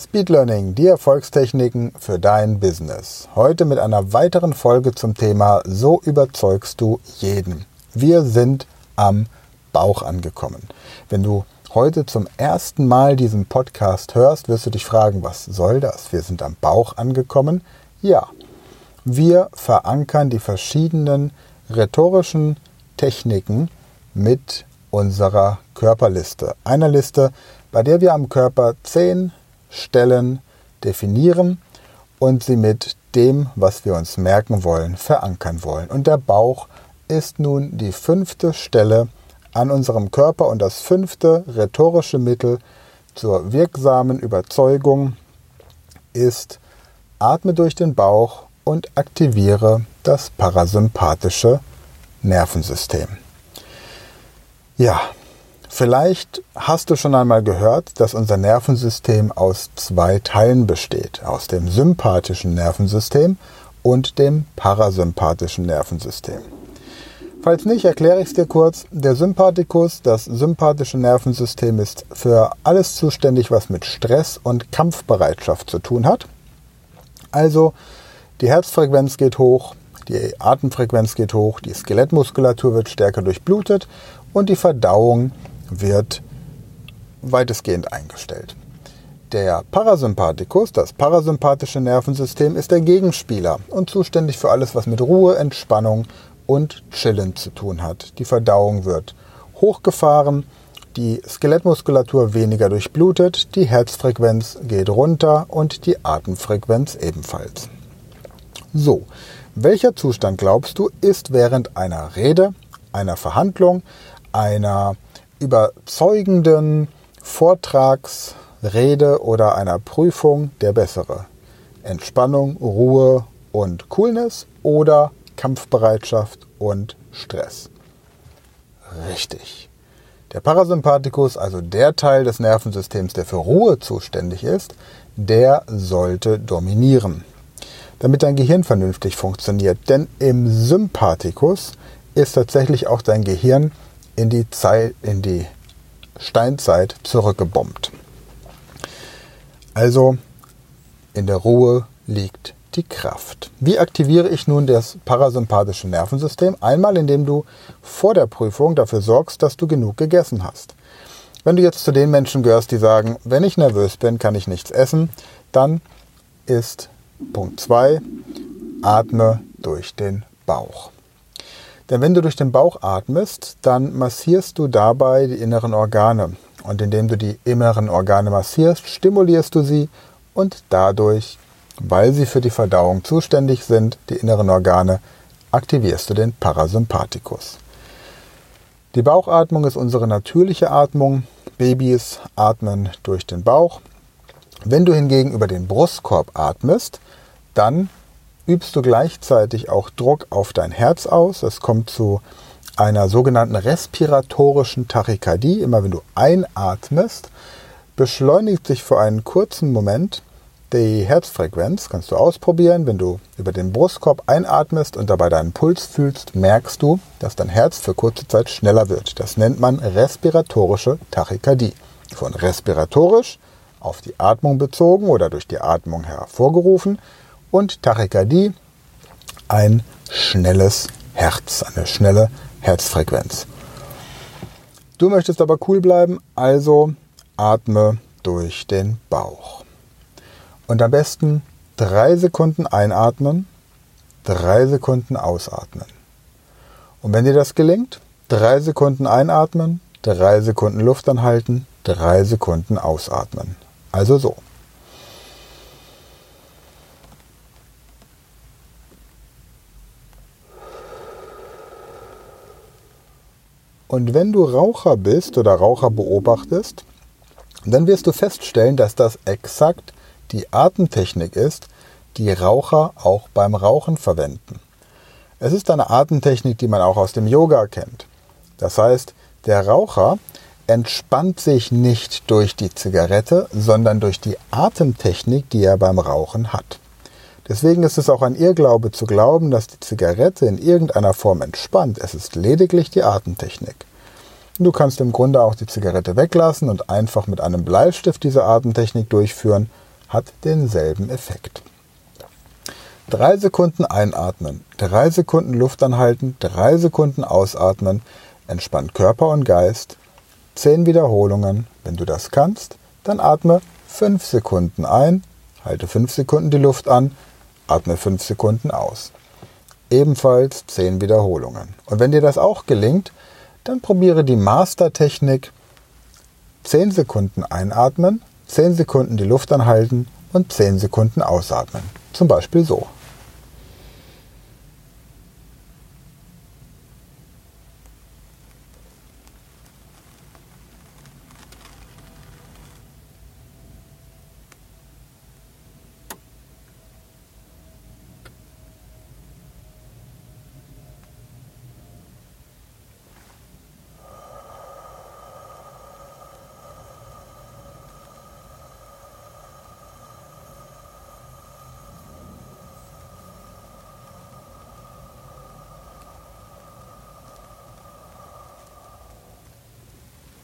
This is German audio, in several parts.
Speed Learning, die Erfolgstechniken für dein Business. Heute mit einer weiteren Folge zum Thema So überzeugst du jeden. Wir sind am Bauch angekommen. Wenn du heute zum ersten Mal diesen Podcast hörst, wirst du dich fragen, was soll das? Wir sind am Bauch angekommen? Ja, wir verankern die verschiedenen rhetorischen Techniken mit unserer Körperliste. Einer Liste, bei der wir am Körper zehn Stellen definieren und sie mit dem, was wir uns merken wollen, verankern wollen. Und der Bauch ist nun die fünfte Stelle an unserem Körper und das fünfte rhetorische Mittel zur wirksamen Überzeugung ist, atme durch den Bauch und aktiviere das parasympathische Nervensystem. Ja, Vielleicht hast du schon einmal gehört, dass unser Nervensystem aus zwei Teilen besteht, aus dem sympathischen Nervensystem und dem parasympathischen Nervensystem. Falls nicht, erkläre ich es dir kurz. Der Sympathikus, das sympathische Nervensystem, ist für alles zuständig, was mit Stress und Kampfbereitschaft zu tun hat. Also die Herzfrequenz geht hoch, die Atemfrequenz geht hoch, die Skelettmuskulatur wird stärker durchblutet und die Verdauung wird weitestgehend eingestellt. Der Parasympathikus, das parasympathische Nervensystem, ist der Gegenspieler und zuständig für alles, was mit Ruhe, Entspannung und Chillen zu tun hat. Die Verdauung wird hochgefahren, die Skelettmuskulatur weniger durchblutet, die Herzfrequenz geht runter und die Atemfrequenz ebenfalls. So, welcher Zustand glaubst du ist während einer Rede, einer Verhandlung, einer überzeugenden Vortragsrede oder einer Prüfung der bessere? Entspannung, Ruhe und Coolness oder Kampfbereitschaft und Stress? Richtig. Der Parasympathikus, also der Teil des Nervensystems, der für Ruhe zuständig ist, der sollte dominieren, damit dein Gehirn vernünftig funktioniert. Denn im Sympathikus ist tatsächlich auch dein Gehirn in die Zeit, in die Steinzeit zurückgebombt. Also in der Ruhe liegt die Kraft. Wie aktiviere ich nun das parasympathische Nervensystem? Einmal, indem du vor der Prüfung dafür sorgst, dass du genug gegessen hast. Wenn du jetzt zu den Menschen gehörst, die sagen, wenn ich nervös bin, kann ich nichts essen, dann ist Punkt 2, atme durch den Bauch. Denn wenn du durch den Bauch atmest, dann massierst du dabei die inneren Organe. Und indem du die inneren Organe massierst, stimulierst du sie und dadurch, weil sie für die Verdauung zuständig sind, die inneren Organe, aktivierst du den Parasympathikus. Die Bauchatmung ist unsere natürliche Atmung. Babys atmen durch den Bauch. Wenn du hingegen über den Brustkorb atmest, dann übst du gleichzeitig auch Druck auf dein Herz aus. Es kommt zu einer sogenannten respiratorischen Tachykardie. Immer wenn du einatmest, beschleunigt sich für einen kurzen Moment die Herzfrequenz. Kannst du ausprobieren. Wenn du über den Brustkorb einatmest und dabei deinen Puls fühlst, merkst du, dass dein Herz für kurze Zeit schneller wird. Das nennt man respiratorische Tachykardie. Von respiratorisch auf die Atmung bezogen oder durch die Atmung hervorgerufen und Tachykardie ein schnelles Herz, eine schnelle Herzfrequenz. Du möchtest aber cool bleiben, also atme durch den Bauch. Und am besten drei Sekunden einatmen, drei Sekunden ausatmen. Und wenn dir das gelingt, drei Sekunden einatmen, drei Sekunden Luft anhalten, drei Sekunden ausatmen. Also so. Und wenn du Raucher bist oder Raucher beobachtest, dann wirst du feststellen, dass das exakt die Atemtechnik ist, die Raucher auch beim Rauchen verwenden. Es ist eine Atemtechnik, die man auch aus dem Yoga kennt. Das heißt, der Raucher entspannt sich nicht durch die Zigarette, sondern durch die Atemtechnik, die er beim Rauchen hat. Deswegen ist es auch ein Irrglaube zu glauben, dass die Zigarette in irgendeiner Form entspannt. Es ist lediglich die Atemtechnik. Du kannst im Grunde auch die Zigarette weglassen und einfach mit einem Bleistift diese Atemtechnik durchführen hat denselben Effekt. Drei Sekunden einatmen, drei Sekunden Luft anhalten, drei Sekunden ausatmen, entspannt Körper und Geist. Zehn Wiederholungen. Wenn du das kannst, dann atme fünf Sekunden ein, halte fünf Sekunden die Luft an, atme fünf Sekunden aus. Ebenfalls zehn Wiederholungen. Und wenn dir das auch gelingt, dann probiere die Master-Technik 10 Sekunden einatmen, 10 Sekunden die Luft anhalten und 10 Sekunden ausatmen. Zum Beispiel so.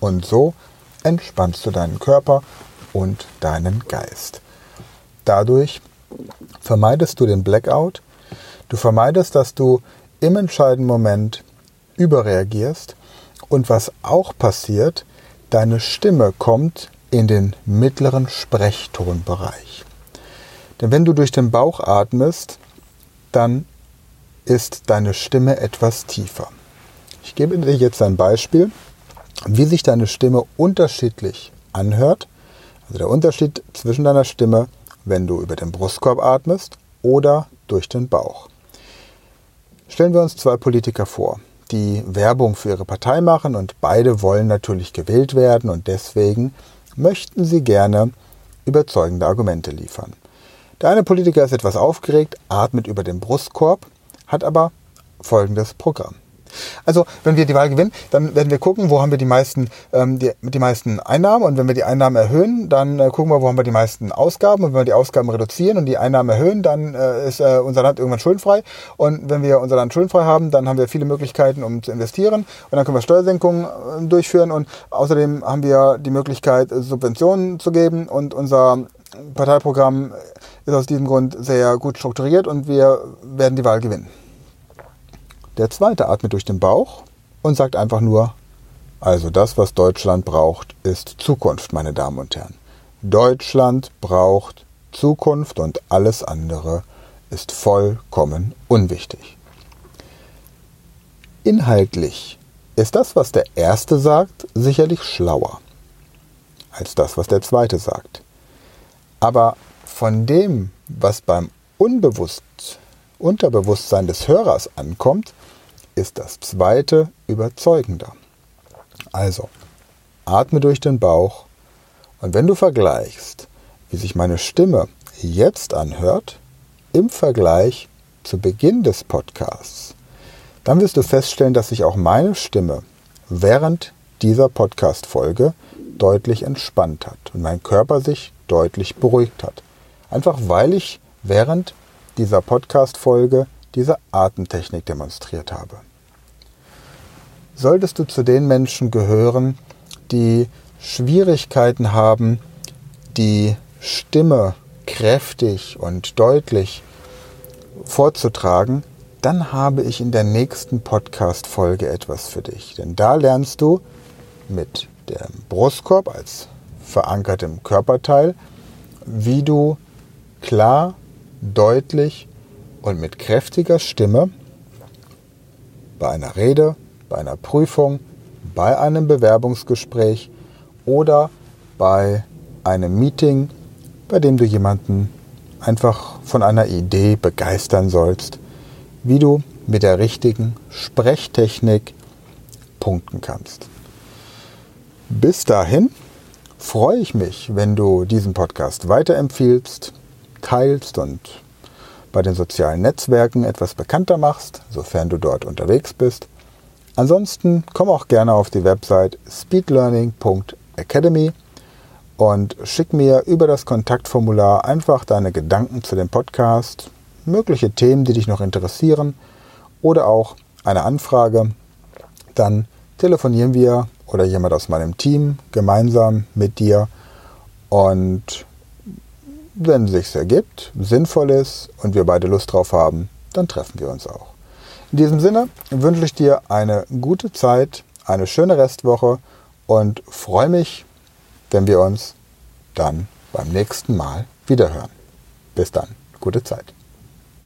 Und so entspannst du deinen Körper und deinen Geist. Dadurch vermeidest du den Blackout. Du vermeidest, dass du im entscheidenden Moment überreagierst. Und was auch passiert, deine Stimme kommt in den mittleren Sprechtonbereich. Denn wenn du durch den Bauch atmest, dann ist deine Stimme etwas tiefer. Ich gebe dir jetzt ein Beispiel wie sich deine Stimme unterschiedlich anhört. Also der Unterschied zwischen deiner Stimme, wenn du über den Brustkorb atmest oder durch den Bauch. Stellen wir uns zwei Politiker vor, die Werbung für ihre Partei machen und beide wollen natürlich gewählt werden und deswegen möchten sie gerne überzeugende Argumente liefern. Der eine Politiker ist etwas aufgeregt, atmet über den Brustkorb, hat aber folgendes Programm. Also wenn wir die Wahl gewinnen, dann werden wir gucken, wo haben wir die meisten, ähm, die, die meisten Einnahmen. Und wenn wir die Einnahmen erhöhen, dann äh, gucken wir, wo haben wir die meisten Ausgaben. Und wenn wir die Ausgaben reduzieren und die Einnahmen erhöhen, dann äh, ist äh, unser Land irgendwann schuldenfrei. Und wenn wir unser Land schuldenfrei haben, dann haben wir viele Möglichkeiten, um zu investieren. Und dann können wir Steuersenkungen äh, durchführen. Und außerdem haben wir die Möglichkeit, Subventionen zu geben. Und unser Parteiprogramm ist aus diesem Grund sehr gut strukturiert. Und wir werden die Wahl gewinnen. Der zweite atmet durch den Bauch und sagt einfach nur, also das, was Deutschland braucht, ist Zukunft, meine Damen und Herren. Deutschland braucht Zukunft und alles andere ist vollkommen unwichtig. Inhaltlich ist das, was der Erste sagt, sicherlich schlauer als das, was der Zweite sagt. Aber von dem, was beim Unbewusst, Unterbewusstsein des Hörers ankommt, ist das zweite überzeugender. Also, atme durch den Bauch und wenn du vergleichst, wie sich meine Stimme jetzt anhört, im Vergleich zu Beginn des Podcasts, dann wirst du feststellen, dass sich auch meine Stimme während dieser Podcast-Folge deutlich entspannt hat und mein Körper sich deutlich beruhigt hat. Einfach weil ich während dieser Podcast-Folge diese Atemtechnik demonstriert habe. Solltest du zu den Menschen gehören, die Schwierigkeiten haben, die Stimme kräftig und deutlich vorzutragen, dann habe ich in der nächsten Podcast-Folge etwas für dich. Denn da lernst du mit dem Brustkorb als verankertem Körperteil, wie du klar, deutlich und mit kräftiger Stimme bei einer Rede, bei einer Prüfung, bei einem Bewerbungsgespräch oder bei einem Meeting, bei dem du jemanden einfach von einer Idee begeistern sollst, wie du mit der richtigen Sprechtechnik punkten kannst. Bis dahin freue ich mich, wenn du diesen Podcast weiterempfiehlst, teilst und bei den sozialen Netzwerken etwas bekannter machst, sofern du dort unterwegs bist. Ansonsten komm auch gerne auf die Website speedlearning.academy und schick mir über das Kontaktformular einfach deine Gedanken zu dem Podcast, mögliche Themen, die dich noch interessieren oder auch eine Anfrage. Dann telefonieren wir oder jemand aus meinem Team gemeinsam mit dir und wenn sich's ergibt, sinnvoll ist und wir beide Lust drauf haben, dann treffen wir uns auch. In diesem Sinne wünsche ich dir eine gute Zeit, eine schöne Restwoche und freue mich, wenn wir uns dann beim nächsten Mal wiederhören. Bis dann, gute Zeit.